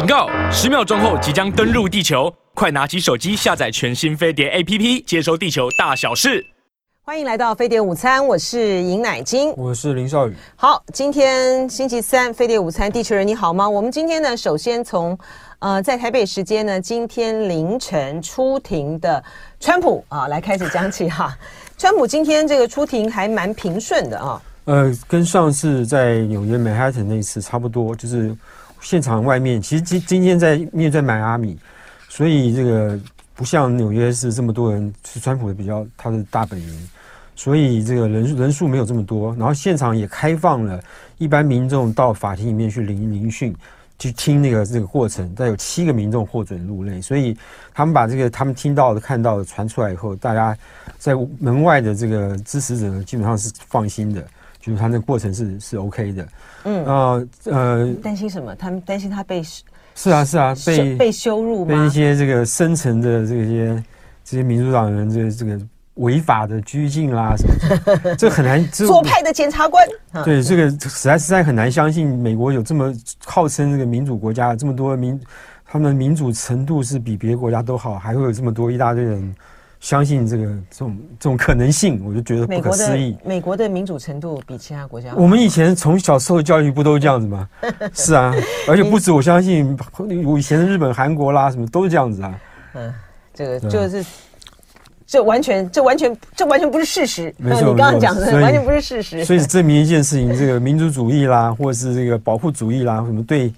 警告！十秒钟后即将登陆地球，快拿起手机下载全新飞碟 APP，接收地球大小事。欢迎来到飞碟午餐，我是尹乃菁，我是林少宇。好，今天星期三，飞碟午餐，地球人你好吗？我们今天呢，首先从呃，在台北时间呢，今天凌晨出庭的川普啊，来开始讲起哈。川普今天这个出庭还蛮平顺的啊。呃，跟上次在纽约曼哈顿那一次差不多，就是现场外面，其实今今天在面在迈阿密，所以这个不像纽约是这么多人，是川普的比较他的大本营，所以这个人人数没有这么多，然后现场也开放了一般民众到法庭里面去聆聆讯，去听那个这个过程，但有七个民众获准入内，所以他们把这个他们听到的、看到的传出来以后，大家在门外的这个支持者基本上是放心的。就是他那个过程是是 OK 的，嗯啊呃，担心什么？他们担心他被是啊是啊被被羞辱？被一些这个深层的这些这些民主党人这个、这个违法的拘禁啦什么，这很难。左派的检察官，对这个实在实在很难相信，美国有这么号称这个民主国家，这么多民，他们的民主程度是比别的国家都好，还会有这么多一大堆人。相信这个这种这种可能性，我就觉得不可思议。美国的，民主程度比其他国家，我们以前从小受的教育不都是这样子吗？是啊，而且不止，我相信我以前的日本、韩国啦，什么都是这样子啊。嗯，这个就是，这完全，这完全，这完全不是事实。没错，你刚刚讲的完全不是事实。所以证明一件事情，这个民族主义啦，或者是这个保护主义啦，什么对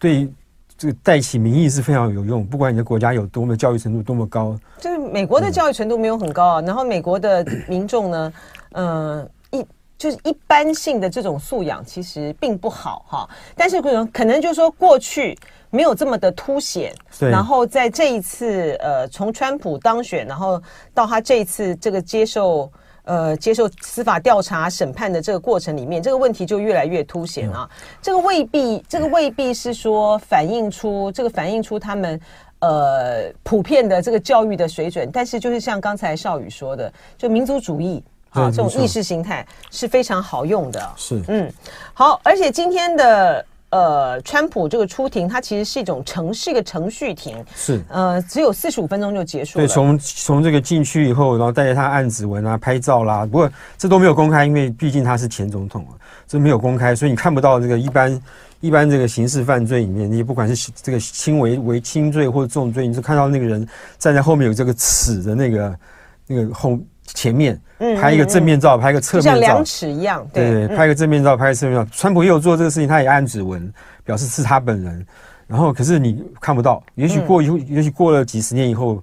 对。这个带起民意是非常有用，不管你的国家有多么教育程度多么高，就是美国的教育程度没有很高啊。然后美国的民众呢，嗯，一就是一般性的这种素养其实并不好哈。但是可能可能就是说过去没有这么的凸显，然后在这一次呃，从川普当选，然后到他这一次这个接受。呃，接受司法调查审判的这个过程里面，这个问题就越来越凸显啊。这个未必，这个未必是说反映出这个反映出他们呃普遍的这个教育的水准，但是就是像刚才少宇说的，就民族主义啊这种意识形态是非常好用的。是，嗯，好，而且今天的。呃，川普这个出庭，它其实是一种程，是一个程序庭，是呃，只有四十五分钟就结束了。对，从从这个进去以后，然后带着他按指纹啊、拍照啦，不过这都没有公开，因为毕竟他是前总统啊，这没有公开，所以你看不到这个一般一般这个刑事犯罪里面，你不管是这个轻微为轻罪或者重罪，你就看到那个人站在后面有这个尺的那个那个后。前面拍一个正面照，拍一个侧面照，像量尺一样。对拍一个正面照，拍个侧面照。川普也有做这个事情，他也按指纹，表示是他本人。然后，可是你看不到，也许过以后，也许过了几十年以后，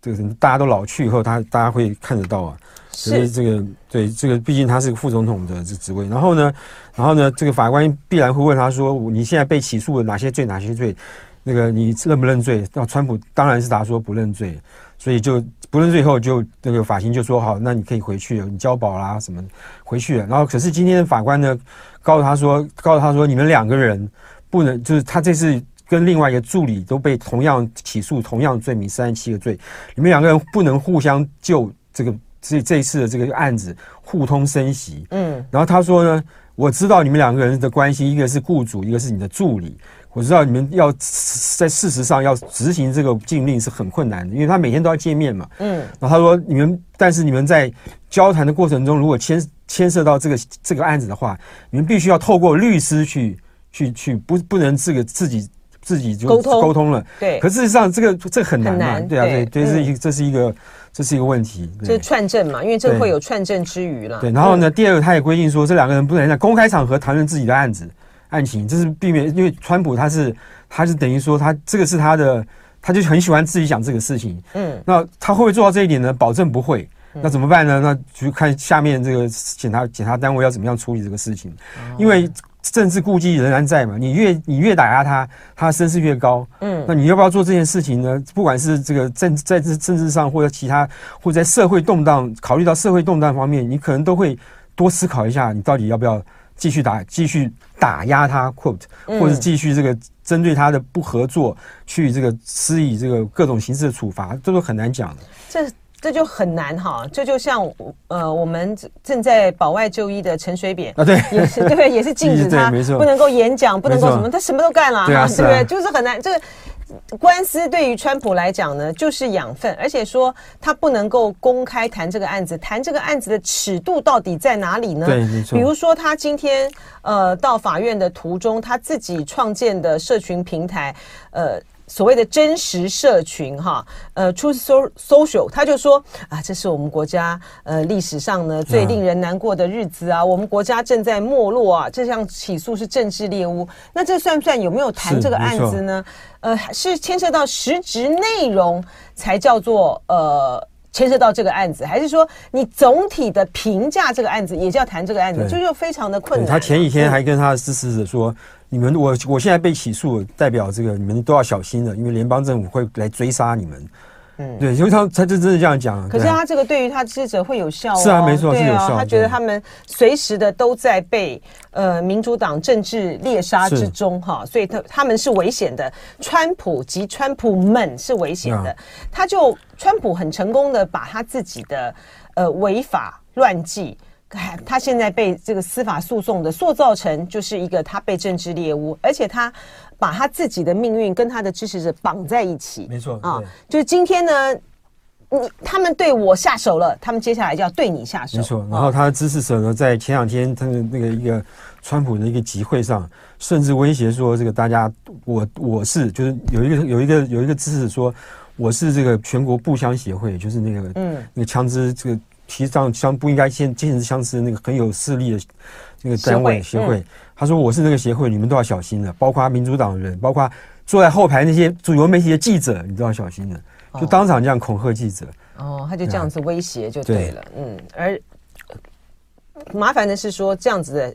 这个大家都老去以后，他大家会看得到啊。所以这个对这个，毕竟他是个副总统的这职位。然后呢，然后呢，这个法官必然会问他说：“你现在被起诉了哪些罪？哪些罪？那个你认不认罪？”那川普当然是答说不认罪。所以就不论最后就那个法庭就说好，那你可以回去了，你交保啦什么回去了。然后可是今天的法官呢，告诉他说，告诉他说，你们两个人不能，就是他这次跟另外一个助理都被同样起诉同样罪名三十七个罪，你们两个人不能互相就这个这这一次的这个案子互通声息。嗯，然后他说呢，我知道你们两个人的关系，一个是雇主，一个是你的助理。我知道你们要在事实上要执行这个禁令是很困难的，因为他每天都要见面嘛。嗯。然后他说：“你们，但是你们在交谈的过程中，如果牵牵涉到这个这个案子的话，你们必须要透过律师去去去，不不能这个自己自己就沟通沟通了。对。可事实上，这个这个很难嘛。对啊，对，这是一这是一个这是一个问题。这是串证嘛，因为这会有串证之余了。对。然后呢，第二个，他也规定说，这两个人不能在公开场合谈论自己的案子。案情，这是避免，因为川普他是他是等于说他这个是他的，他就很喜欢自己讲这个事情。嗯，那他会不会做到这一点呢？保证不会。那怎么办呢？那就看下面这个检察检察单位要怎么样处理这个事情。因为政治顾忌仍然在嘛，你越你越打压他，他声势越高。嗯，那你要不要做这件事情呢？不管是这个政在这政治上，或者其他，或者在社会动荡，考虑到社会动荡方面，你可能都会多思考一下，你到底要不要。继续打，继续打压他，quote，或者继续这个针对他的不合作，去这个施以这个各种形式的处罚，这都很难讲的。这这就很难哈，这就像呃，我们正在保外就医的陈水扁啊，对，也是对，也是禁止 他不能够演讲，不能够什么，他什么都干了，对不对？就是很难。这个官司对于川普来讲呢，就是养分，而且说他不能够公开谈这个案子，谈这个案子的尺度到底在哪里呢？对，没错。比如说他今天呃到法院的途中，他自己创建的社群平台，呃。所谓的真实社群，哈，呃，Truth Social，他就说啊，这是我们国家呃历史上呢最令人难过的日子啊，我们国家正在没落啊，这项起诉是政治猎巫，那这算不算有没有谈这个案子呢？呃，是牵涉到实质内容才叫做呃牵涉到这个案子，还是说你总体的评价这个案子也叫谈这个案子，就又非常的困难。他前几天还跟他的支持者说。你们，我我现在被起诉，代表这个你们都要小心了，因为联邦政府会来追杀你们。嗯，对，因为他他就真的这样讲。可是他这个对于他支持者会有效，是啊，没错，是有效。他觉得他们随时的都在被呃民主党政治猎杀之中哈，所以他他们是危险的，川普及川普们是危险的。他就川普很成功的把他自己的呃违法乱纪。他现在被这个司法诉讼的塑造成就是一个他被政治猎物，而且他把他自己的命运跟他的支持者绑在一起。没错啊，就是今天呢，你他们对我下手了，他们接下来就要对你下手。没错，然后他的支持者呢，在前两天他的那个一个川普的一个集会上，甚至威胁说，这个大家我我是就是有一个有一个有一个支持说，我是这个全国步枪协会，就是那个嗯那个枪支这个。其实上枪不应该先坚持枪支那个很有势力的那个单位协会，他说我是那个协会，你们都要小心了，包括民主党的人，包括坐在后排那些主流媒体的记者，你都要小心了，就当场这样恐吓记者。哦，他就这样子威胁就对了，嗯。而麻烦的是说，这样子的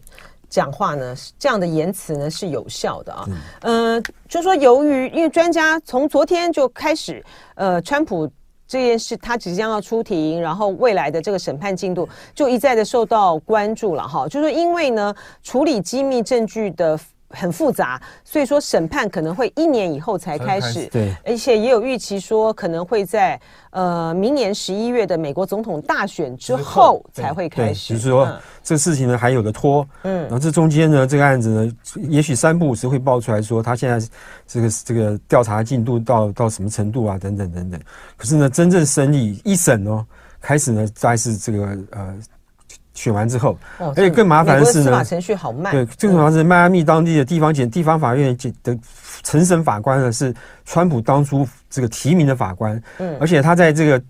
讲话呢，这样的言辞呢是有效的啊。嗯，就说由于因为专家从昨天就开始，呃，川普。这件事他即将要出庭，然后未来的这个审判进度就一再的受到关注了哈。就是因为呢，处理机密证据的。很复杂，所以说审判可能会一年以后才开始。对，而且也有预期说可能会在呃明年十一月的美国总统大选之后才会开始。就是说、嗯、这个事情呢还有的拖，嗯，然后这中间呢这个案子呢，也许三不五时会爆出来说他现在这个这个调查进度到到什么程度啊等等等等。可是呢，真正审理一审哦开始呢，再是这个呃。选完之后，而且更麻烦的是呢，司法程序好慢。对，更主要是迈阿密当地的地方检、地方法院检的承审法官呢，是川普当初这个提名的法官。嗯，而且他在这个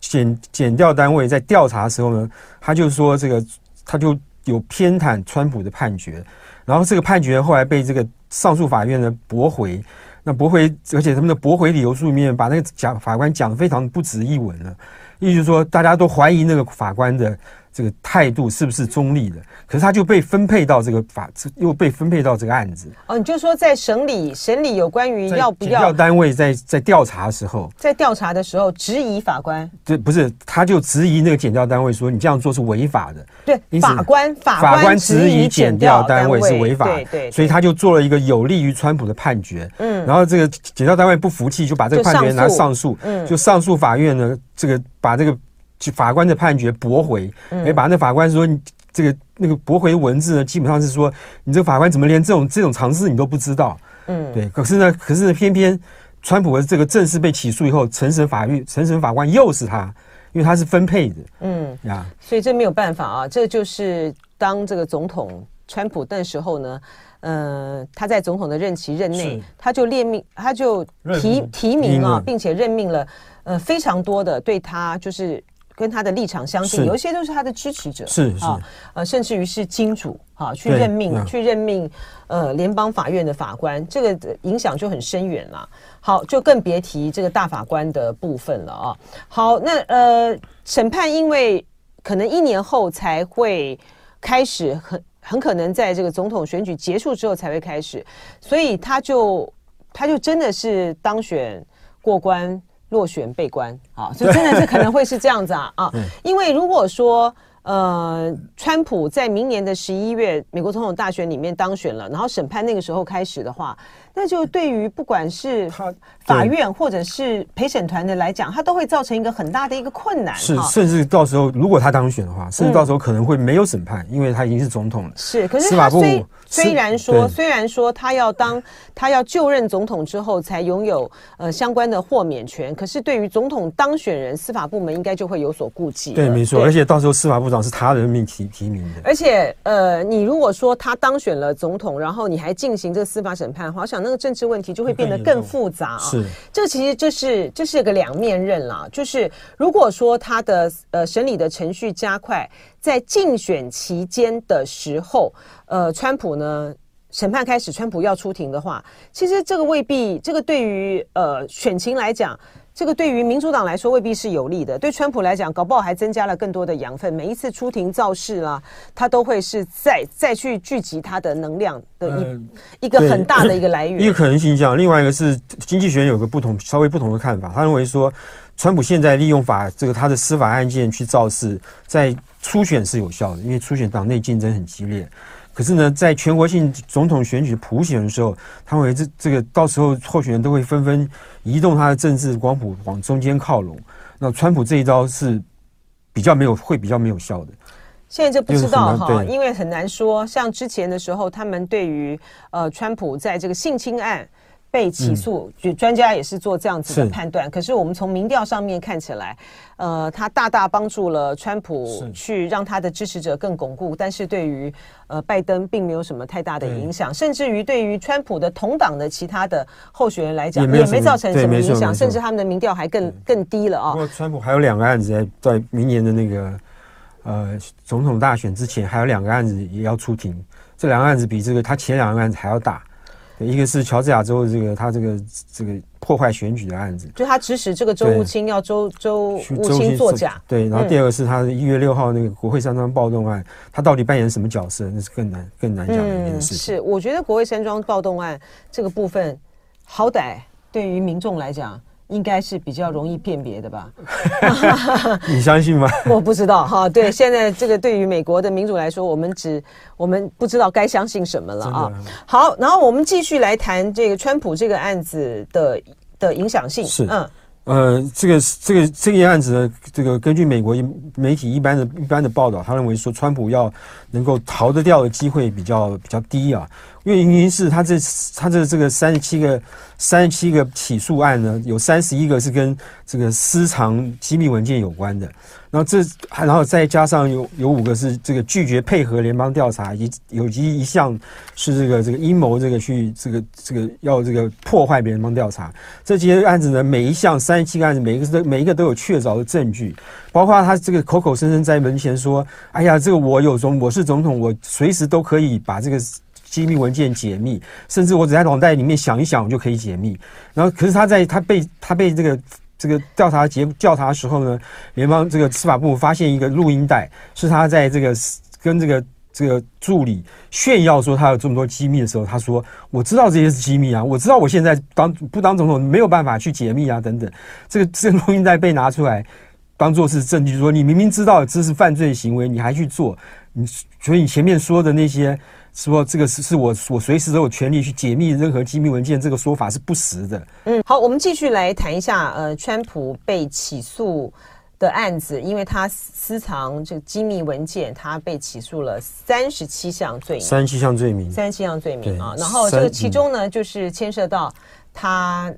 检检调单位在调查的时候呢，他就说这个他就有偏袒川普的判决，然后这个判决后来被这个上诉法院呢驳回。那驳回，而且他们的驳回理由书里面把那个讲法官讲的非常不值一文了，意思就是说大家都怀疑那个法官的。这个态度是不是中立的？可是他就被分配到这个法，又被分配到这个案子。哦，你就说在审理审理有关于要不要单位在在调查的时候，在调查的时候质疑法官。对，不是，他就质疑那个检调单位说你这样做是违法的。对，法官法法官质疑检调单位是违法，对对，所以他就做了一个有利于川普的判决。嗯，然后这个检调单位不服气，就把这个判决拿上诉。嗯，就上诉法院呢，这个把这个。法官的判决驳回，哎，把那法官说，你这个那个驳回文字呢，基本上是说，你这个法官怎么连这种这种常识你都不知道？嗯，对。可是呢，可是呢，偏偏川普的这个正式被起诉以后，成审法律成审法官又是他，因为他是分配的。嗯呀，所以这没有办法啊，这就是当这个总统川普那时候呢，呃，他在总统的任期任内，他就列命，他就提提名啊，并且任命了呃非常多的对他就是。跟他的立场相近，有一些都是他的支持者，是是啊，呃，甚至于是金主啊，去任命去任命呃联邦法院的法官，这个影响就很深远了。好，就更别提这个大法官的部分了啊。好，那呃，审判因为可能一年后才会开始，很很可能在这个总统选举结束之后才会开始，所以他就他就真的是当选过关。落选被关啊，所以真的是可能会是这样子啊啊！因为如果说呃，川普在明年的十一月美国总统大选里面当选了，然后审判那个时候开始的话，那就对于不管是他法院或者是陪审团的来讲，他都会造成一个很大的一个困难。是，甚至到时候如果他当选的话，甚至到时候可能会没有审判，嗯、因为他已经是总统了。是，可是他虽虽然说，虽然说他要当他要就任总统之后才拥有呃相关的豁免权，可是对于总统当选人，司法部门应该就会有所顾忌。对，没错。而且到时候司法部长是他人命提提名的。而且呃，你如果说他当选了总统，然后你还进行这个司法审判的话，我想那个政治问题就会变得更复杂啊。这其实这是这是个两面刃啦。就是如果说他的呃审理的程序加快，在竞选期间的时候，呃，川普呢审判开始，川普要出庭的话，其实这个未必，这个对于呃选情来讲。这个对于民主党来说未必是有利的，对川普来讲，搞不好还增加了更多的养分。每一次出庭造势啦，他都会是再再去聚集他的能量的一、呃、一个很大的一个来源。一个可能性这样，另外一个是经济学有个不同稍微不同的看法，他认为说，川普现在利用法这个他的司法案件去造势，在初选是有效的，因为初选党内竞争很激烈。可是呢，在全国性总统选举普选的时候，他认为这这个到时候候选人都会纷纷移动他的政治光谱往中间靠拢。那川普这一招是比较没有会比较没有效的。现在就不知道哈，因为很难说。像之前的时候，他们对于呃川普在这个性侵案。被起诉，就专家也是做这样子的判断。可是我们从民调上面看起来，呃，他大大帮助了川普去让他的支持者更巩固，但是对于呃拜登并没有什么太大的影响，甚至于对于川普的同党的其他的候选人来讲，也没造成什么影响，甚至他们的民调还更更低了啊。不过川普还有两个案子在在明年的那个呃总统大选之前，还有两个案子也要出庭，这两个案子比这个他前两个案子还要大。一个是乔治亚州的这个他这个这个破坏选举的案子，就他指使这个周务卿要周周务卿作假。对，然后第二个是他一月六号那个国会山庄暴动案，他到底扮演什么角色？那是更难更难讲的一件事情。是，我觉得国会山庄暴动案这个部分，好歹对于民众来讲。应该是比较容易辨别的吧？你相信吗？我不知道哈。对，现在这个对于美国的民主来说，我们只我们不知道该相信什么了啊。好，然后我们继续来谈这个川普这个案子的的影响性。是，嗯，呃，这个这个这个案子呢，这个根据美国媒体一般的一般的报道，他认为说川普要能够逃得掉的机会比较比较低啊。原因是他这他这这个三十七个三十七个起诉案呢，有三十一个是跟这个私藏机密文件有关的，然后这然后再加上有有五个是这个拒绝配合联邦调查，以及有一一项是这个这个阴谋这个去这个这个要这个破坏联邦调查。这些案子呢，每一项三十七个案子，每一个都每一个都有确凿的证据，包括他这个口口声声在门前说：“哎呀，这个我有总我是总统，我随时都可以把这个。”机密文件解密，甚至我只在脑袋里面想一想，我就可以解密。然后，可是他在他被他被这个这个调查结调查的时候呢，联邦这个司法部发现一个录音带，是他在这个跟这个这个助理炫耀说他有这么多机密的时候，他说：“我知道这些是机密啊，我知道我现在当不当总统没有办法去解密啊，等等。”这个这个录音带被拿出来当做是证据，说你明明知道这是犯罪行为，你还去做，你所以你前面说的那些。说这个是是我我随时都有权利去解密任何机密文件，这个说法是不实的。嗯，好，我们继续来谈一下，呃，川普被起诉的案子，因为他私藏这个机密文件，他被起诉了三十七项罪名，三十七项罪名，三十七项罪名啊。然后这个其中呢，就是牵涉到他，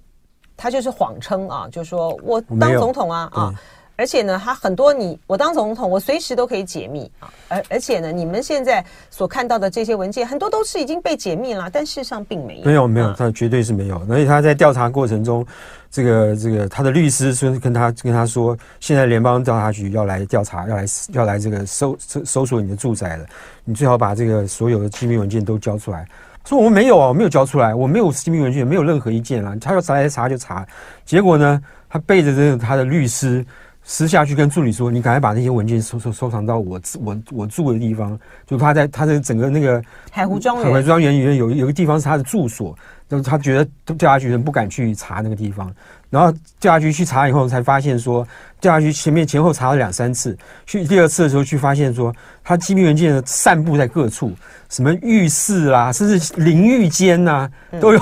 他就是谎称啊，就说我当总统啊啊。而且呢，他很多你我当总统，我随时都可以解密啊。而而且呢，你们现在所看到的这些文件，很多都是已经被解密了，但事实上并没有。没有没有，他绝对是没有。而且他在调查过程中，这个这个他的律师说跟他跟他说，现在联邦调查局要来调查，要来要来这个搜搜搜索你的住宅了，你最好把这个所有的机密文件都交出来。说我们没有啊，我没有交出来，我没有机密文件，没有任何一件啊。他要查来查就查，结果呢，他背着这个他的律师。私下去跟助理说：“你赶快把那些文件收收收藏到我我我住的地方。就他在他的整个那个海湖庄园，海湖庄园里面有有一个地方是他的住所。就是他觉得调查局人不敢去查那个地方，然后调查局去查以后，才发现说，调查局前面前后查了两三次，去第二次的时候去发现说，他机密文件散布在各处，什么浴室啦，甚至淋浴间呐，都有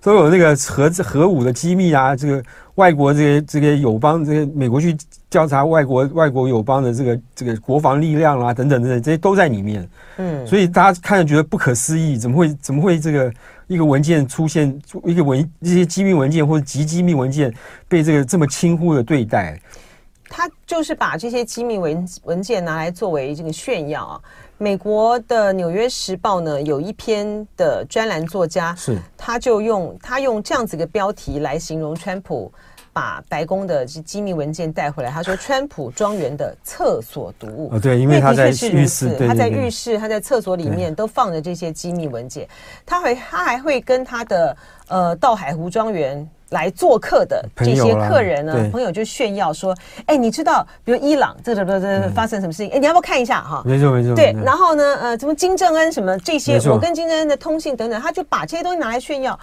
都有那个核核武的机密啊，这个外国这些这个友邦这个美国去调查外国外国友邦的这个这个国防力量啊等等等等，这些都在里面。嗯，所以大家看着觉得不可思议，怎么会怎么会这个？一个文件出现，一个文这些机密文件或者极机密文件被这个这么轻忽的对待，他就是把这些机密文文件拿来作为这个炫耀啊。美国的《纽约时报》呢有一篇的专栏作家，是他就用他用这样子一个标题来形容川普。把白宫的机密文件带回来，他说川普庄园的厕所读物。哦，对，因为他在浴室，他在浴室，他在厕所里面都放着这些机密文件。他会，他还会跟他的呃到海湖庄园来做客的这些客人呢，朋友就炫耀说：“哎，你知道，比如伊朗这这这这发生什么事情？哎，你要不要看一下哈？”没错没错。对，然后呢，呃，什么金正恩什么这些，我跟金正恩的通信等等，他就把这些东西拿来炫耀，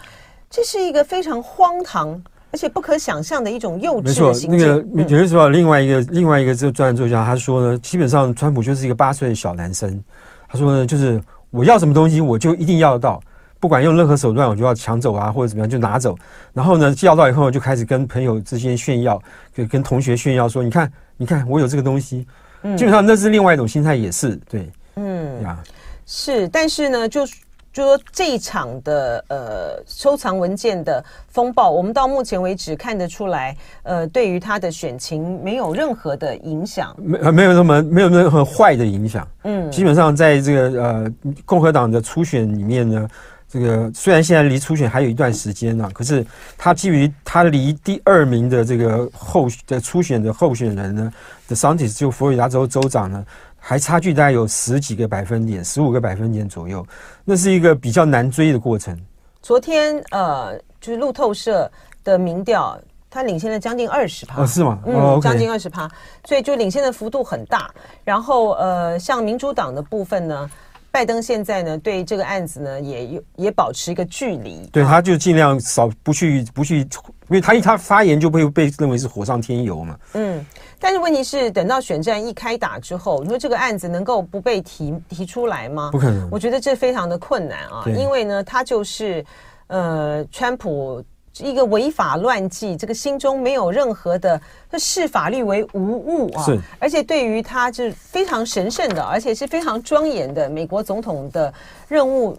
这是一个非常荒唐。而且不可想象的一种幼稚的行径。没错，那个《纽约时报》另外一个、嗯、另外一个这个专栏作家他说呢，基本上川普就是一个八岁的小男生。他说呢，就是我要什么东西，我就一定要得到，不管用任何手段，我就要抢走啊，或者怎么样就拿走。然后呢，要到以后就开始跟朋友之间炫耀，跟跟同学炫耀说：“你看，你看，我有这个东西。嗯”基本上那是另外一种心态，也是对，嗯呀，是，但是呢，就。就说这一场的呃收藏文件的风暴，我们到目前为止看得出来，呃，对于他的选情没有任何的影响，没没有什么没有任何坏的影响。嗯，基本上在这个呃共和党的初选里面呢，这个虽然现在离初选还有一段时间呢、啊，可是他基于他离第二名的这个候的初选的候选人呢，DeSantis 就佛罗里达州州长呢。还差距大概有十几个百分点，十五个百分点左右，那是一个比较难追的过程。昨天呃，就是路透社的民调，他领先了将近二十趴。哦，是吗？嗯，哦 okay、将近二十趴，所以就领先的幅度很大。然后呃，像民主党的部分呢，拜登现在呢对这个案子呢也有也保持一个距离，对，他就尽量少不去不去，因为他一他发言就被被认为是火上添油嘛。嗯。但是问题是，等到选战一开打之后，你说这个案子能够不被提提出来吗？不可能。我觉得这非常的困难啊，因为呢，他就是呃，川普一个违法乱纪，这个心中没有任何的，他视法律为无物啊。是。而且对于他是非常神圣的，而且是非常庄严的美国总统的任务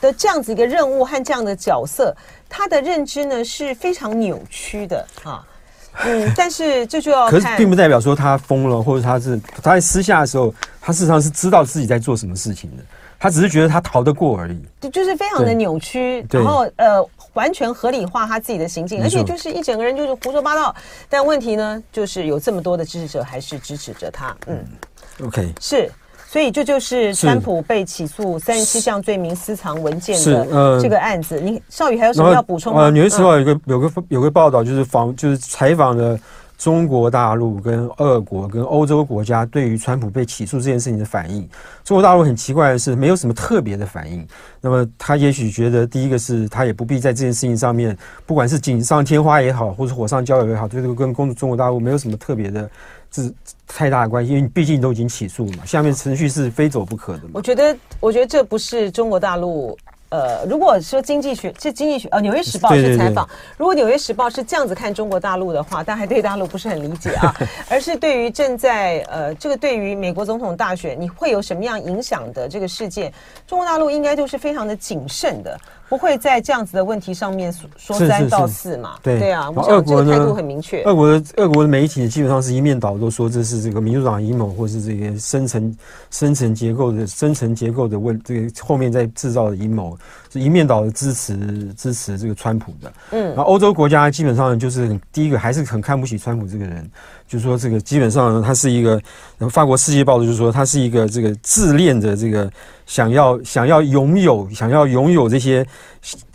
的这样子一个任务和这样的角色，他的认知呢是非常扭曲的啊。嗯，但是这就要可是并不代表说他疯了，或者他是他在私下的时候，他事实上是知道自己在做什么事情的，他只是觉得他逃得过而已。对，就是非常的扭曲，然后呃，完全合理化他自己的行径，而且就是一整个人就是胡说八道。但问题呢，就是有这么多的支持者还是支持着他。嗯，OK，是。所以这就是川普被起诉三十七项罪名私藏文件的这个案子。你少宇还有什么要补充吗？呃，纽约时报有个有个有个报道，就是访就是采访了中国大陆、跟俄国、跟欧洲国家对于川普被起诉这件事情的反应。中国大陆很奇怪的是，没有什么特别的反应。那么他也许觉得，第一个是他也不必在这件事情上面，不管是锦上添花也好，或是火上浇油也好，对这个跟公中国大陆没有什么特别的。是太大的关系，因为毕竟都已经起诉了嘛，下面程序是非走不可的嘛。我觉得，我觉得这不是中国大陆。呃，如果说经济学是经济学，呃，《纽约时报》是采访。如果《纽约时报》是这样子看中国大陆的话，但还对大陆不是很理解啊，而是对于正在呃这个对于美国总统大选你会有什么样影响的这个事件，中国大陆应该就是非常的谨慎的。不会在这样子的问题上面说三道四嘛？对对啊，我想这个态度很明确。俄国的俄国的媒体基本上是一面倒，都说这是这个民主党阴谋，或是这个深层深层结构的深层结构的问，这个后面在制造的阴谋，是一面倒的支持支持这个川普的。嗯，然后欧洲国家基本上就是第一个还是很看不起川普这个人。就是说，这个基本上，他是一个，然后法国《世界报》就是说，他是一个这个自恋的这个想要想要拥有想要拥有这些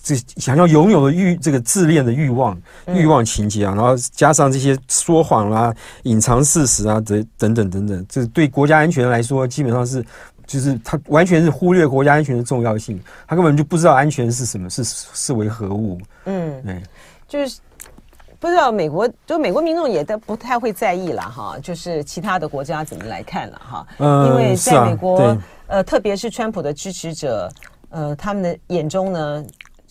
这想要拥有的欲这个自恋的欲望欲望情节啊，然后加上这些说谎啦、隐藏事实啊，这等等等等，这对国家安全来说，基本上是就是他完全是忽略国家安全的重要性，他根本就不知道安全是什么，是视为何物。嗯，对，就是不知道美国，就美国民众也都不太会在意了哈，就是其他的国家怎么来看了哈。嗯，因为在美国，啊、呃，特别是川普的支持者，呃，他们的眼中呢。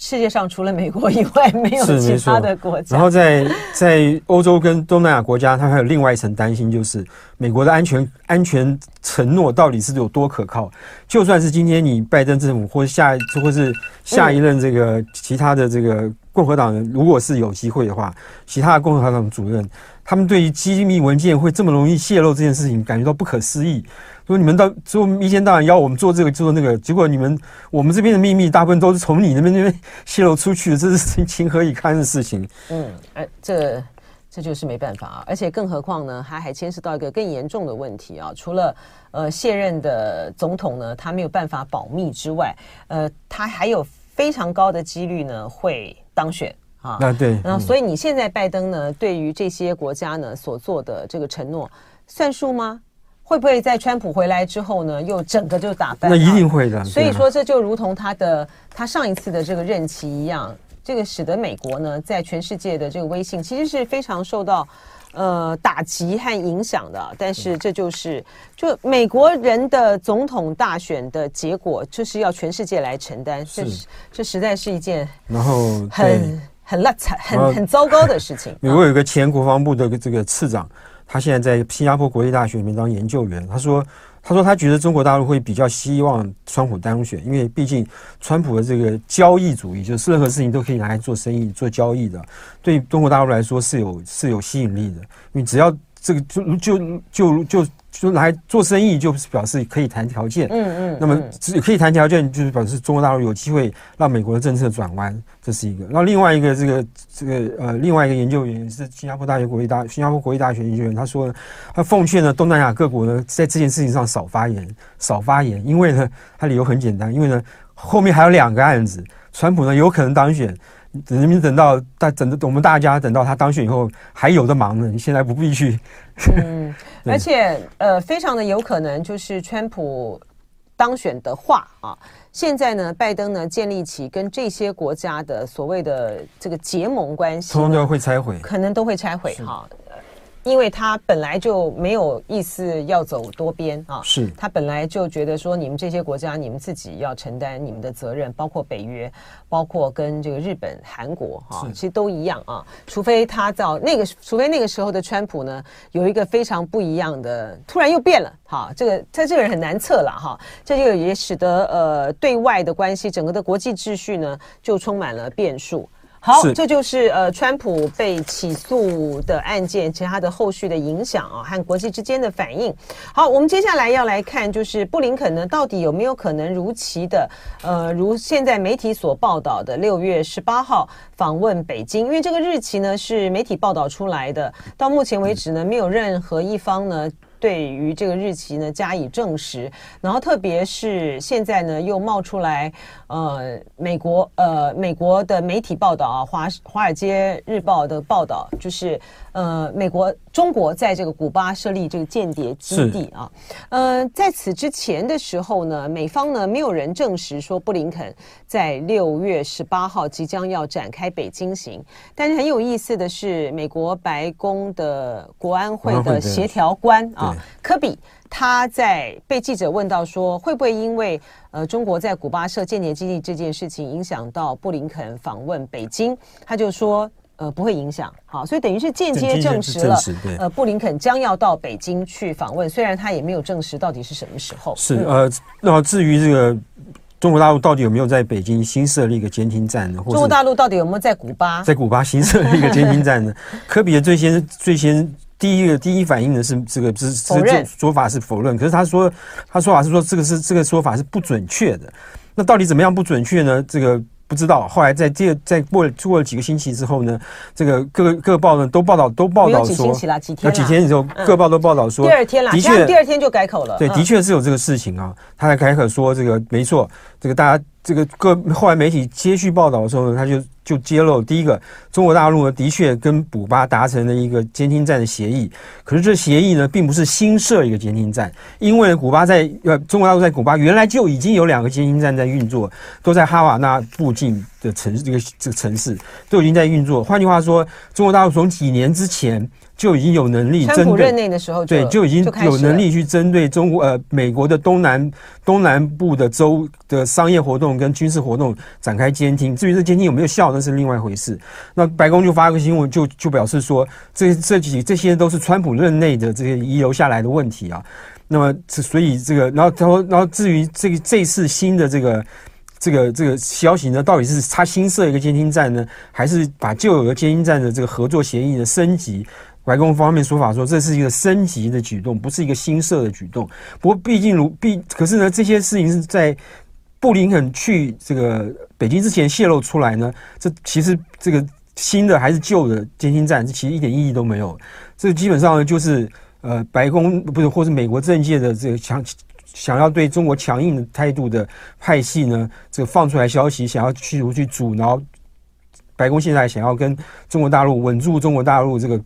世界上除了美国以外，没有其他的国家。然后在在欧洲跟东南亚国家，他还有另外一层担心，就是美国的安全安全承诺到底是有多可靠？就算是今天你拜登政府或者下或是下一任这个其他的这个共和党人，如果是有机会的话，其他的共和党主任，他们对于机密文件会这么容易泄露这件事情，感觉到不可思议。说你们到说一天到晚要我们做这个做那个，结果你们我们这边的秘密大部分都是从你那边那边泄露出去的，这是情何以堪的事情。嗯，哎，这这就是没办法啊，而且更何况呢，他还牵涉到一个更严重的问题啊。除了呃现任的总统呢，他没有办法保密之外，呃，他还有非常高的几率呢会当选啊。那对，然后所以你现在拜登呢，对于这些国家呢所做的这个承诺，算数吗？会不会在川普回来之后呢，又整个就打翻？那一定会的。所以说，这就如同他的他上一次的这个任期一样，这个使得美国呢，在全世界的这个威信其实是非常受到呃打击和影响的。但是这就是就美国人的总统大选的结果，就是要全世界来承担。这是这实在是一件然后很很烂惨、很很糟糕的事情。美国有一个前国防部的这个次长。他现在在新加坡国立大学里面当研究员。他说：“他说他觉得中国大陆会比较希望川普当选，因为毕竟川普的这个交易主义，就是任何事情都可以拿来做生意、做交易的，对中国大陆来说是有是有吸引力的。因为只要这个就就就就。”就来做生意，就是表示可以谈条件。嗯嗯。那么只可以谈条件，就是表示中国大陆有机会让美国的政策转弯，这是一个。然后另外一个，这个这个呃，另外一个研究员是新加坡大学国立大新加坡国立大学研究员，他说，他奉劝呢东南亚各国呢，在这件事情上少发言，少发言，因为呢，他理由很简单，因为呢，后面还有两个案子，川普呢有可能当选。人民等到大等的，我们大家等到他当选以后，还有的忙呢。你现在不必去。嗯，而且呃，非常的有可能就是川普当选的话啊，现在呢，拜登呢建立起跟这些国家的所谓的这个结盟关系，通通都会拆毁，可能都会拆毁哈。因为他本来就没有意思要走多边啊，是他本来就觉得说，你们这些国家，你们自己要承担你们的责任，包括北约，包括跟这个日本、韩国哈，其实都一样啊。除非他到那个，除非那个时候的川普呢，有一个非常不一样的，突然又变了哈。这个他这个人很难测了哈。这就也使得呃对外的关系，整个的国际秩序呢，就充满了变数。好，这就是呃，川普被起诉的案件，其他的后续的影响啊，和国际之间的反应。好，我们接下来要来看，就是布林肯呢，到底有没有可能如期的，呃，如现在媒体所报道的，六月十八号访问北京？因为这个日期呢是媒体报道出来的，到目前为止呢，没有任何一方呢。对于这个日期呢加以证实，然后特别是现在呢又冒出来，呃，美国呃美国的媒体报道啊，华华尔街日报的报道就是。呃，美国、中国在这个古巴设立这个间谍基地啊。呃，在此之前的时候呢，美方呢没有人证实说布林肯在六月十八号即将要展开北京行。但是很有意思的是，美国白宫的国安会的协调官啊，科比，他在被记者问到说，会不会因为呃中国在古巴设间谍基地这件事情影响到布林肯访问北京，他就说。呃，不会影响，好，所以等于是间接证实了，呃，布林肯将要到北京去访问，虽然他也没有证实到底是什么时候。是呃，那至于这个中国大陆到底有没有在北京新设立一个监听站呢？或中国大陆到底有没有在古巴？在古巴新设立一个监听站呢？科比的最先最先第一个第一反应呢是这个是否认。说法是否认，可是他说他说法是说这个是这个说法是不准确的，那到底怎么样不准确呢？这个。不知道，后来在第二在过了过了几个星期之后呢，这个各各报呢都报道都报道说，几星期了几天了，几天之后各报都报道说，第二天了，的确第二天就改口了，对，的确是有这个事情啊，他还改口说这个没错，这个大家这个各后来媒体接续报道的时候呢，他就就揭露，第一个，中国大陆呢的确跟古巴达成了一个监听站的协议，可是这协议呢并不是新设一个监听站，因为古巴在呃中国大陆在古巴原来就已经有两个监听站在运作，都在哈瓦那附近的城市这个这个城市都已经在运作。换句话说，中国大陆从几年之前。就已经有能力针对，川普任内的时候，对，就已经有能力去针对中国呃美国的东南东南部的州的商业活动跟军事活动展开监听。至于这监听有没有效，那是另外一回事。那白宫就发个新闻，就就表示说，这这几这些都是川普任内的这些遗留下来的问题啊。那么，所以这个，然后他说然后至于这个这次新的这个这个这个消息呢，到底是他新设一个监听站呢，还是把旧有的监听站的这个合作协议的升级？白宫方面说法说，这是一个升级的举动，不是一个新设的举动。不过毕竟如毕，可是呢，这些事情是在布林肯去这个北京之前泄露出来呢。这其实这个新的还是旧的监听站，这其实一点意义都没有。这基本上呢，就是呃，白宫不是或是美国政界的这个强想要对中国强硬的态度的派系呢，这个放出来消息，想要去去阻挠。白宫现在想要跟中国大陆稳住中国大陆这个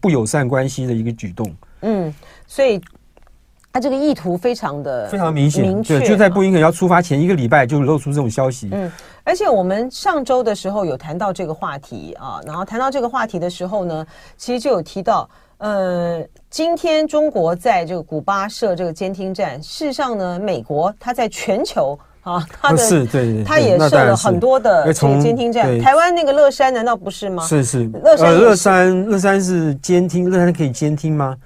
不友善关系的一个举动，嗯，所以他这个意图非常的非常明显，明确，对，就在布林肯要出发前一个礼拜就露出这种消息，嗯，而且我们上周的时候有谈到这个话题啊，然后谈到这个话题的时候呢，其实就有提到，呃，今天中国在这个古巴设这个监听站，事实上呢，美国它在全球。啊，他的是对，他也设了很多的这个监听站。台湾那个乐山难道不是吗？是是，乐山乐山乐山是监听，乐山可以监听吗？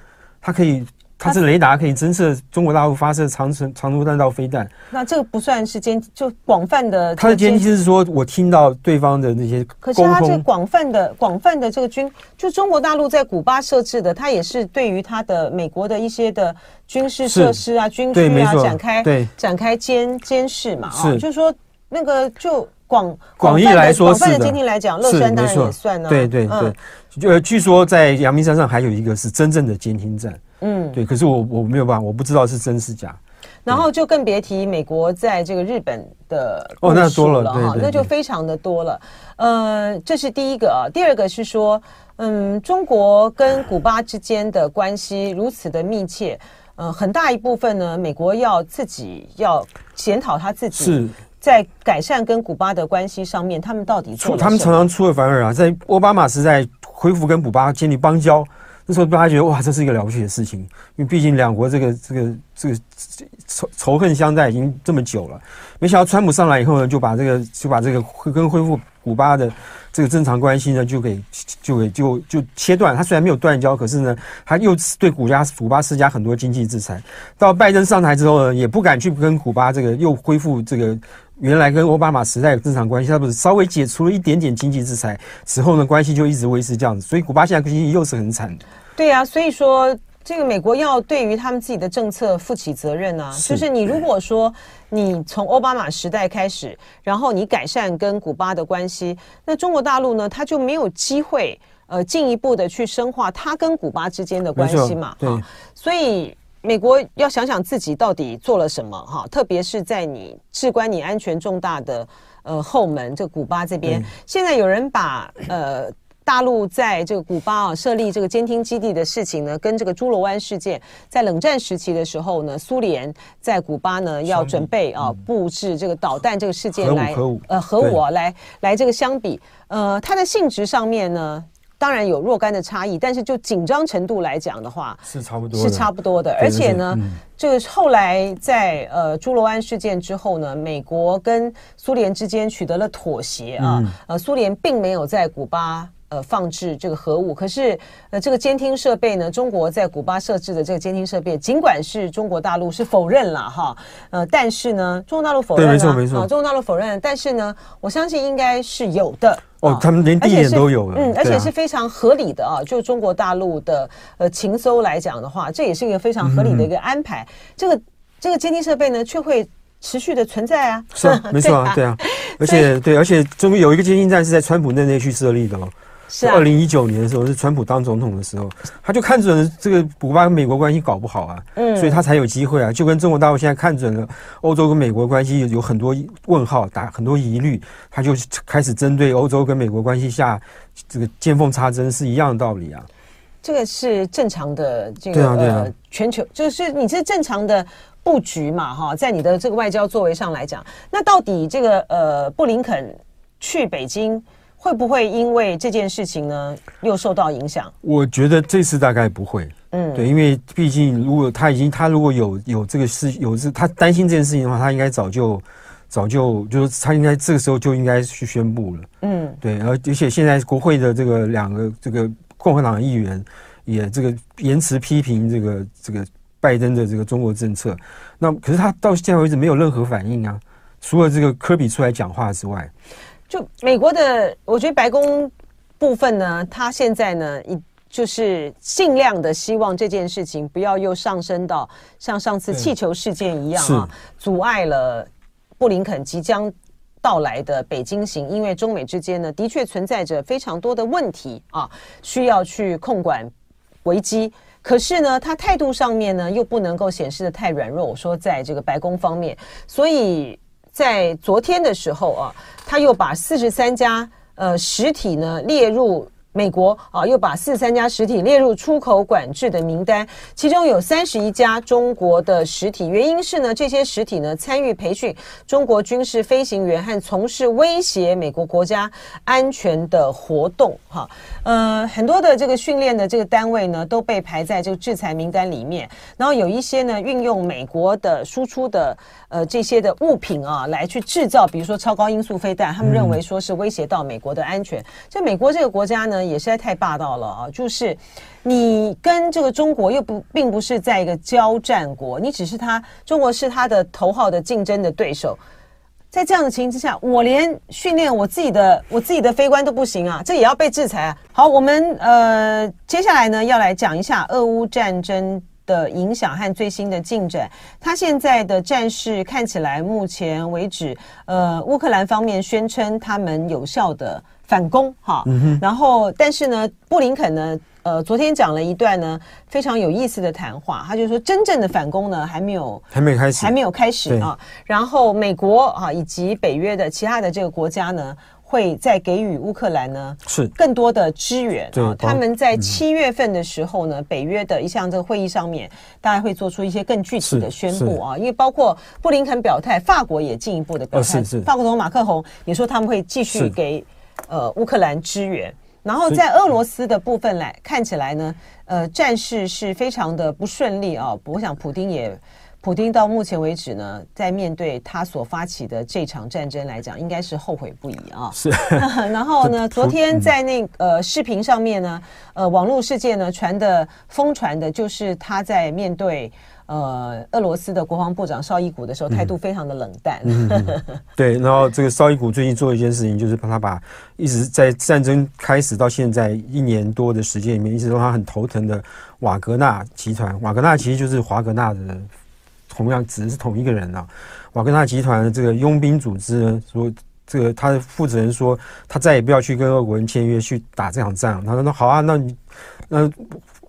它可以。它是雷达可以侦测中国大陆发射长程长途弹道飞弹，那这个不算是监，就广泛的。它的监听是说，我听到对方的那些。可是它这个广泛的、广泛的这个军，就中国大陆在古巴设置的，它也是对于它的美国的一些的军事设施啊、军区啊展开对展开监监视嘛啊，就是说那个就广广义来说，广泛的监听来讲，乐山当然也算呢。对对对，呃据说在阳明山上还有一个是真正的监听站。嗯，对，可是我我没有办法，我不知道是真是假。然后就更别提美国在这个日本的哦，那多了哈，那就非常的多了。呃，这是第一个啊，第二个是说，嗯，中国跟古巴之间的关系如此的密切，呃，很大一部分呢，美国要自己要检讨他自己是在改善跟古巴的关系上面，他们到底做了什么？他们常常出尔反尔啊，在奥巴马时代恢复跟古巴建立邦交。那时候大家觉得哇，这是一个了不起的事情，因为毕竟两国这个这个这个仇仇恨相待已经这么久了。没想到川普上来以后呢，就把这个就把这个跟恢复古巴的这个正常关系呢，就给就给就就切断。他虽然没有断交，可是呢，他又对古加古巴施加很多经济制裁。到拜登上台之后呢，也不敢去跟古巴这个又恢复这个。原来跟奥巴马时代的正常关系，他不是稍微解除了一点点经济制裁，此后呢，关系就一直维持这样子，所以古巴现在经济又是很惨的。对啊，所以说这个美国要对于他们自己的政策负起责任啊，是就是你如果说你从奥巴马时代开始，然后你改善跟古巴的关系，那中国大陆呢，他就没有机会呃进一步的去深化他跟古巴之间的关系嘛，对，所以。美国要想想自己到底做了什么哈，特别是在你事关你安全重大的呃后门，这个古巴这边，现在有人把呃大陆在这个古巴啊设立这个监听基地的事情呢，跟这个猪罗湾事件在冷战时期的时候呢，苏联在古巴呢要准备啊布置这个导弹这个事件来呃核武啊来来这个相比，呃它的性质上面呢。当然有若干的差异，但是就紧张程度来讲的话，是差不多，是差不多的。而且呢，这个后来在呃朱罗安事件之后呢，美国跟苏联之间取得了妥协啊，呃，苏联并没有在古巴。呃，放置这个核武，可是呃，这个监听设备呢，中国在古巴设置的这个监听设备，尽管是中国大陆是否认了哈，呃，但是呢，中国大陆否认了，没错没错，啊，中国大陆否认，但是呢，我相信应该是有的。哦，他们连地点都有了，嗯，而且是非常合理的啊。就中国大陆的呃情搜来讲的话，这也是一个非常合理的一个安排。这个这个监听设备呢，却会持续的存在啊，是啊，没错啊，对啊，而且对，而且终于有一个监听站是在川普任内去设立的哦。二零一九年的时候是川普当总统的时候，他就看准了这个古巴跟美国关系搞不好啊，嗯，所以他才有机会啊，就跟中国大陆现在看准了欧洲跟美国关系有有很多问号，打很多疑虑，他就开始针对欧洲跟美国关系下这个见缝插针是一样的道理啊。这个是正常的这个呃全球，就是你是正常的布局嘛哈，在你的这个外交作为上来讲，那到底这个呃布林肯去北京？会不会因为这件事情呢，又受到影响？我觉得这次大概不会。嗯，对，因为毕竟如果他已经他如果有有这个事有这他担心这件事情的话，他应该早就早就就是他应该这个时候就应该去宣布了。嗯，对，而而且现在国会的这个两个这个共和党的议员也这个延迟批评这个这个拜登的这个中国政策，那可是他到现在为止没有任何反应啊，除了这个科比出来讲话之外。就美国的，我觉得白宫部分呢，他现在呢，一就是尽量的希望这件事情不要又上升到像上次气球事件一样啊，阻碍了布林肯即将到来的北京行，因为中美之间呢，的确存在着非常多的问题啊，需要去控管危机。可是呢，他态度上面呢，又不能够显示的太软弱。我说在这个白宫方面，所以。在昨天的时候啊，他又把四十三家呃实体呢列入。美国啊，又把四十三家实体列入出口管制的名单，其中有三十一家中国的实体。原因是呢，这些实体呢参与培训中国军事飞行员和从事威胁美国国家安全的活动。哈，呃，很多的这个训练的这个单位呢都被排在这个制裁名单里面。然后有一些呢运用美国的输出的呃这些的物品啊来去制造，比如说超高音速飞弹，他们认为说是威胁到美国的安全。这美国这个国家呢。也实在太霸道了啊！就是你跟这个中国又不并不是在一个交战国，你只是他中国是他的头号的竞争的对手。在这样的情形之下，我连训练我自己的我自己的飞官都不行啊，这也要被制裁啊！好，我们呃接下来呢要来讲一下俄乌战争的影响和最新的进展。他现在的战事看起来，目前为止，呃，乌克兰方面宣称他们有效的。反攻哈，然后但是呢，布林肯呢，呃，昨天讲了一段呢非常有意思的谈话，他就说真正的反攻呢还没有还没开始，还没有开始啊。然后美国啊以及北约的其他的这个国家呢，会再给予乌克兰呢是。更多的支援啊。他们在七月份的时候呢，北约的一项这个会议上面，大概会做出一些更具体的宣布啊。因为包括布林肯表态，法国也进一步的表态，法国总统马克宏也说他们会继续给。呃，乌克兰支援，然后在俄罗斯的部分来看起来呢，呃，战事是非常的不顺利啊。我想，普丁也，普丁到目前为止呢，在面对他所发起的这场战争来讲，应该是后悔不已啊。是。然后呢，昨天在那呃视频上面呢，呃，网络世界呢传的疯传的就是他在面对。呃，俄罗斯的国防部长绍伊古的时候，态度非常的冷淡。嗯嗯、对，然后这个绍伊古最近做一件事情，就是帮他把一直在战争开始到现在一年多的时间里面，一直让他很头疼的瓦格纳集团。瓦格纳其实就是华格纳的，同样指的是同一个人啊。瓦格纳集团的这个佣兵组织呢，说这个他的负责人说，他再也不要去跟俄国人签约去打这场仗。他说：“那好啊，那你那。”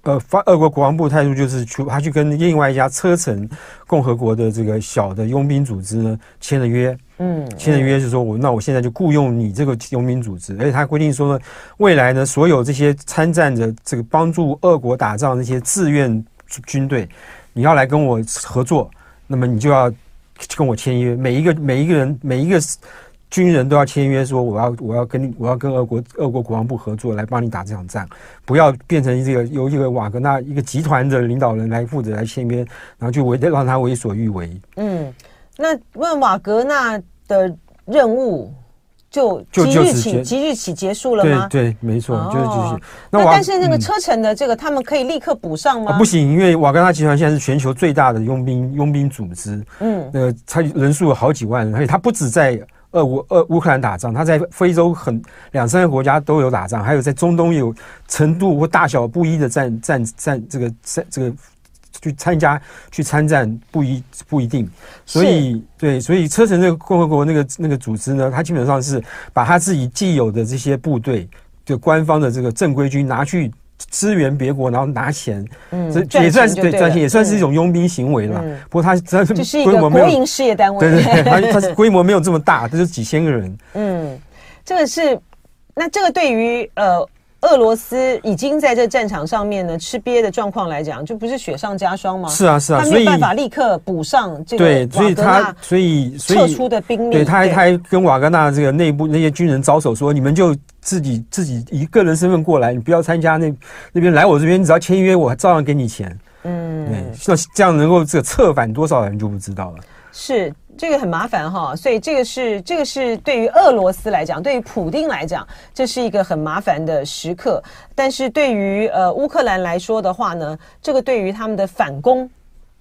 呃，发俄国国防部态度就是去，他去跟另外一家车臣共和国的这个小的佣兵组织呢签了约，嗯，签了约是说我那我现在就雇佣你这个佣兵组织，而且他规定说呢，未来呢所有这些参战的这个帮助俄国打仗的那些志愿军队，你要来跟我合作，那么你就要跟我签约，每一个每一个人每一个。军人都要签约，说我要我要跟我要跟俄国俄国国防部合作，来帮你打这场仗，不要变成这个由一个瓦格纳一个集团的领导人来负责来签约，然后就为让他为所欲为。嗯，那问瓦格纳的任务就即日起即日起结束了吗？对对，没错，哦、就是就是。那但是那个车臣的这个，嗯、他们可以立刻补上吗？啊、不行，因为瓦格纳集团现在是全球最大的佣兵佣兵组织。嗯，那个他人数有好几万人，而且他不止在。俄乌俄乌克兰打仗，他在非洲很两三个国家都有打仗，还有在中东有程度或大小不一的战战战这个战这个去参加去参战不一不一定，所以对，所以车臣这个共和国那个那个组织呢，他基本上是把他自己既有的这些部队就官方的这个正规军拿去支援别国，然后拿钱，嗯，这也算是对赚钱，也算是一种佣兵行为了。嗯、不过他这是就是一个国营事业单位，对对对，他他是规模没有这么大，这就几千个人。嗯，这个是那这个对于呃。俄罗斯已经在这战场上面呢吃瘪的状况来讲，就不是雪上加霜吗？是啊，是啊，他没有办法立刻补上这个对，所以他所以撤出的兵力，对，他还他还跟瓦格纳这个内部那些军人招手说：“你们就自己自己以个人身份过来，你不要参加那那边来我这边，你只要签约，我照样给你钱。”嗯，对，那这样能够这个策反多少人就不知道了。是。这个很麻烦哈，所以这个是这个是对于俄罗斯来讲，对于普丁来讲，这是一个很麻烦的时刻。但是对于呃乌克兰来说的话呢，这个对于他们的反攻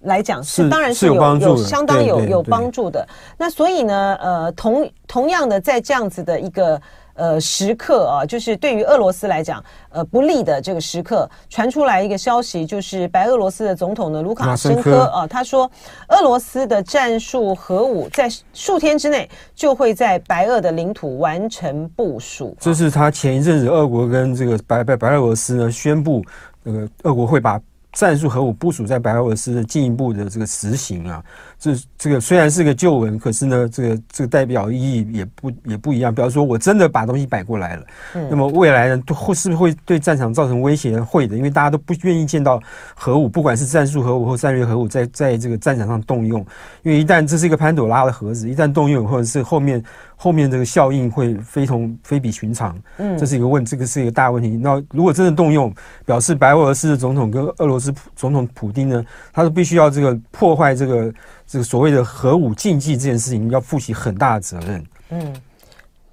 来讲是，是当然是有有，有相当有有帮助的。那所以呢，呃，同同样的在这样子的一个。呃，时刻啊，就是对于俄罗斯来讲，呃，不利的这个时刻，传出来一个消息，就是白俄罗斯的总统呢，卢卡申科啊，他说，俄罗斯的战术核武在数天之内就会在白俄的领土完成部署。这是他前一阵子，俄国跟这个白白白俄罗斯呢宣布，那个俄国会把战术核武部署在白俄罗斯的进一步的这个实行啊。这这个虽然是个旧闻，可是呢，这个这个代表意义也不也不一样。比方说，我真的把东西摆过来了，嗯、那么未来呢，会是不是会对战场造成威胁？会的，因为大家都不愿意见到核武，不管是战术核武或战略核武，在在这个战场上动用。因为一旦这是一个潘朵拉的盒子，一旦动用，或者是后面后面这个效应会非同非比寻常。嗯，这是一个问，这个是一个大问题。那如果真的动用，表示白俄罗斯的总统跟俄罗斯总统普丁呢，他是必须要这个破坏这个。这个所谓的核武禁忌这件事情要负起很大的责任。嗯，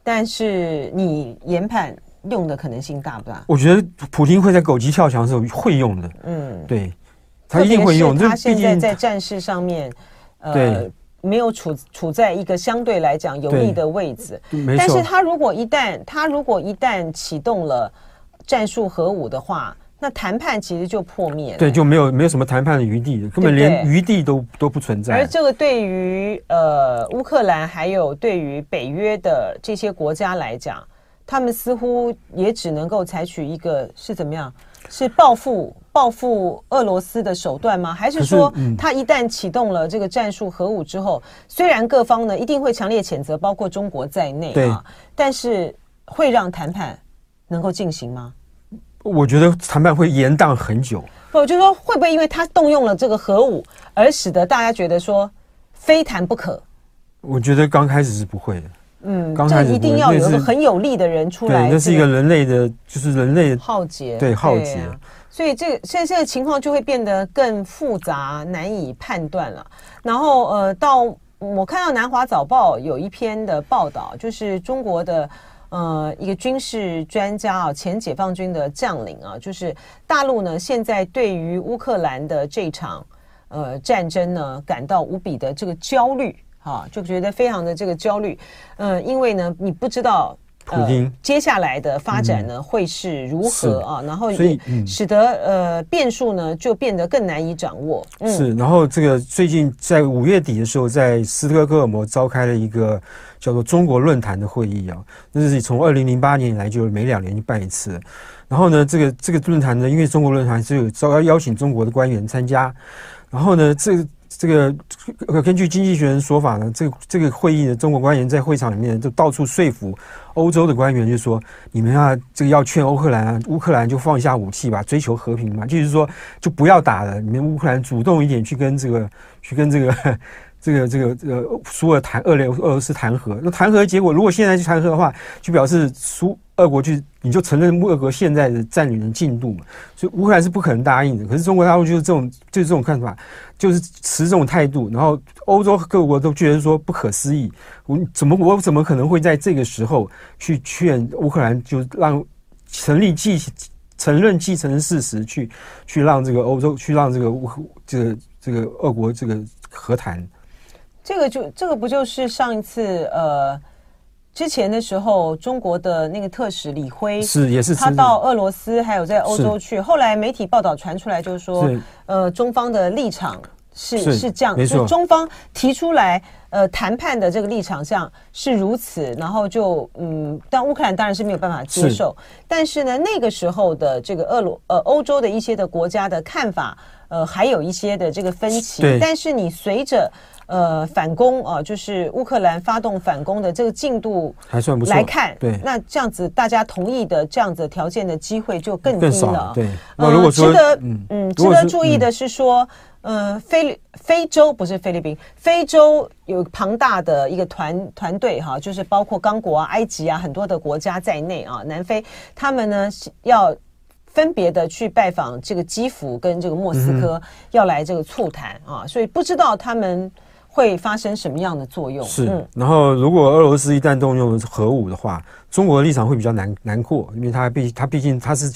但是你研判用的可能性大不大？我觉得普京会在狗急跳墙的时候会用的。嗯，对，他一定会用。他现在在战事上面，呃，没有处处在一个相对来讲有利的位置。但是他如果一旦他如果一旦启动了战术核武的话。那谈判其实就破灭了，对，就没有没有什么谈判的余地，根本连余地都都不存在。而这个对于呃乌克兰还有对于北约的这些国家来讲，他们似乎也只能够采取一个是怎么样？是报复报复俄罗斯的手段吗？还是说他一旦启动了这个战术核武之后，虽然各方呢一定会强烈谴责，包括中国在内啊，但是会让谈判能够进行吗？我觉得谈判会延宕很久。我就说会不会因为他动用了这个核武，而使得大家觉得说非谈不可？我觉得刚开始是不会的。嗯，刚开始一定要有一个很有力的人出来。对，那是一个人类的，就是人类浩劫。对，浩劫。所以这个现在这个情况就会变得更复杂，难以判断了。然后呃，到我看到南华早报有一篇的报道，就是中国的。呃，一个军事专家啊，前解放军的将领啊，就是大陆呢，现在对于乌克兰的这场呃战争呢，感到无比的这个焦虑啊，就觉得非常的这个焦虑。嗯、呃，因为呢，你不知道普京、呃、接下来的发展呢、嗯、会是如何啊，然后所以使得、嗯、呃变数呢就变得更难以掌握。嗯、是，然后这个最近在五月底的时候，在斯德哥尔摩召开了一个。叫做中国论坛的会议啊，那是从二零零八年以来就每两年就办一次。然后呢，这个这个论坛呢，因为中国论坛是有招邀请中国的官员参加。然后呢，这这个根据经济学人说法呢，这个这个会议的中国官员在会场里面就到处说服欧洲的官员，就说你们啊，这个要劝乌克兰啊，乌克兰就放下武器吧，追求和平嘛，就是说就不要打了，你们乌克兰主动一点去跟这个去跟这个。这个这个呃，苏俄谈俄联俄罗斯谈和，那谈和结果，如果现在去谈和的话，就表示苏俄国去你就承认俄国现在的占领的进度嘛，所以乌克兰是不可能答应的。可是中国大陆就是这种就是这种看法，就是持这种态度，然后欧洲各国都觉得说不可思议，我怎么我怎么可能会在这个时候去劝乌克兰就让成立继承认继承事实，去去让这个欧洲去让这个乌这个这个俄国这个和谈。这个就这个不就是上一次呃之前的时候，中国的那个特使李辉是也是他到俄罗斯还有在欧洲去，后来媒体报道传出来就是说，呃中方的立场是是是这样，就中方提出来，呃，谈判的这个立场上是如此，然后就嗯，但乌克兰当然是没有办法接受，是但是呢，那个时候的这个俄罗呃欧洲的一些的国家的看法，呃，还有一些的这个分歧，但是你随着呃反攻啊、呃，就是乌克兰发动反攻的这个进度还算不错来看，对，那这样子大家同意的这样子条件的机会就更低了，对，那，如果说值得嗯嗯值得注意的是说。嗯呃，菲非洲不是菲律宾，非洲有庞大的一个团团队哈，就是包括刚果啊、埃及啊很多的国家在内啊，南非他们呢要分别的去拜访这个基辅跟这个莫斯科，嗯、要来这个促谈啊，所以不知道他们会发生什么样的作用。是，嗯、然后如果俄罗斯一旦动用核武的话，中国的立场会比较难难过，因为他毕他毕竟他是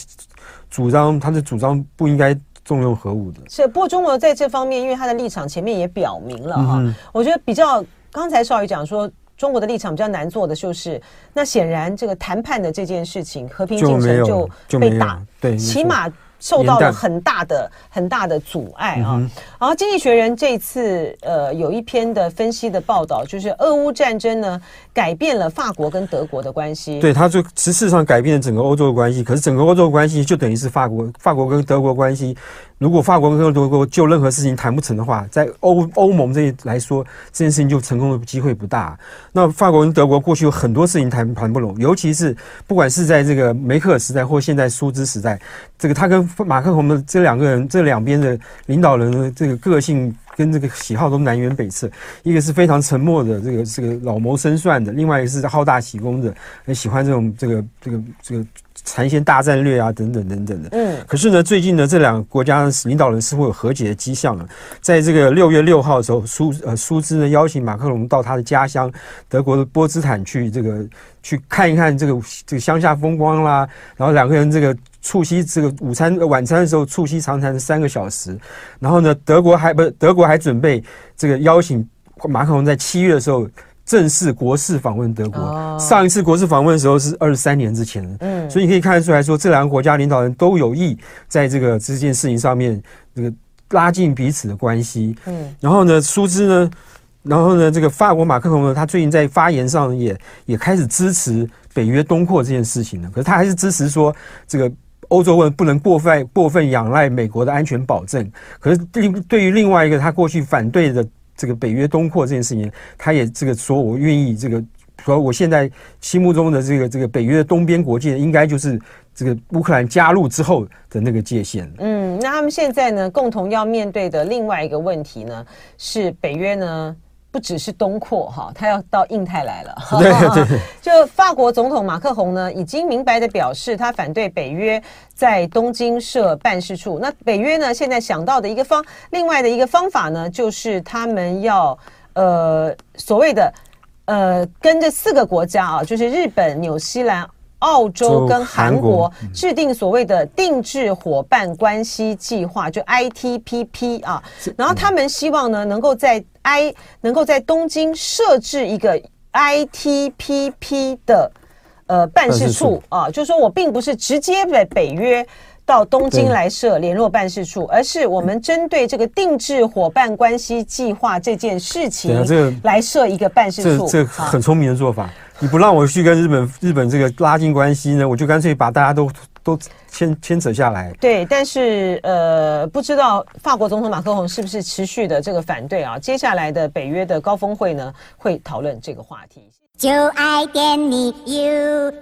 主张他是主张不应该。重用核武的是，不过中国在这方面，因为他的立场前面也表明了哈，嗯、我觉得比较刚才少宇讲说中国的立场比较难做的就是，那显然这个谈判的这件事情和平进程就被打，对，起码。受到了很大的很大的阻碍啊！嗯、然后《经济学人》这次呃有一篇的分析的报道，就是俄乌战争呢改变了法国跟德国的关系。对，它就实质上改变了整个欧洲的关系。可是整个欧洲的关系就等于是法国法国跟德国关系。如果法国跟德国就任何事情谈不成的话，在欧欧盟这里来说，这件事情就成功的机会不大。那法国跟德国过去有很多事情谈谈不拢，尤其是不管是在这个梅克尔时代或现在苏兹时代，这个他跟马克龙的这两个人，这两边的领导人的这个个性跟这个喜好都南辕北辙。一个是非常沉默的，这个这个老谋深算的；另外一个是好大喜功的，很喜欢这种这个这个这个缠线大战略啊，等等等等的。嗯。可是呢，最近呢，这两个国家领导人似乎有和解的迹象了。在这个六月六号的时候，苏呃苏兹呢邀请马克龙到他的家乡德国的波茨坦去这个去看一看这个这个乡下风光啦，然后两个人这个。促膝这个午餐晚餐的时候，促膝长谈三个小时。然后呢，德国还不是德国还准备这个邀请马克龙在七月的时候正式国事访问德国。哦、上一次国事访问的时候是二十三年之前。嗯，所以你可以看得出来说，这两个国家领导人都有意在这个这件事情上面这个拉近彼此的关系。嗯，然后呢，苏兹呢，然后呢，这个法国马克龙呢，他最近在发言上也也开始支持北约东扩这件事情了。可是他还是支持说这个。欧洲问不能过分过分仰赖美国的安全保证，可是对对于另外一个他过去反对的这个北约东扩这件事情，他也这个说我愿意这个说我现在心目中的这个这个北约的东边国界应该就是这个乌克兰加入之后的那个界限。嗯，那他们现在呢，共同要面对的另外一个问题呢，是北约呢。不只是东扩哈，他要到印太来了。对 对，就法国总统马克宏呢，已经明白的表示，他反对北约在东京设办事处。那北约呢，现在想到的一个方，另外的一个方法呢，就是他们要呃所谓的呃跟这四个国家啊，就是日本、纽西兰。澳洲跟韩国制定所谓的定制伙伴关系计划，就 ITPP 啊，然后他们希望呢，能够在 I 能够在东京设置一个 ITPP 的呃办事处啊，就是说我并不是直接在北约到东京来设联络办事处，而是我们针对这个定制伙伴关系计划这件事情来设一个办事处，这很聪明的做法。你不让我去跟日本日本这个拉近关系呢，我就干脆把大家都都牵牵扯下来。对，但是呃，不知道法国总统马克龙是不是持续的这个反对啊？接下来的北约的高峰会呢，会讨论这个话题。就爱点你 UFO。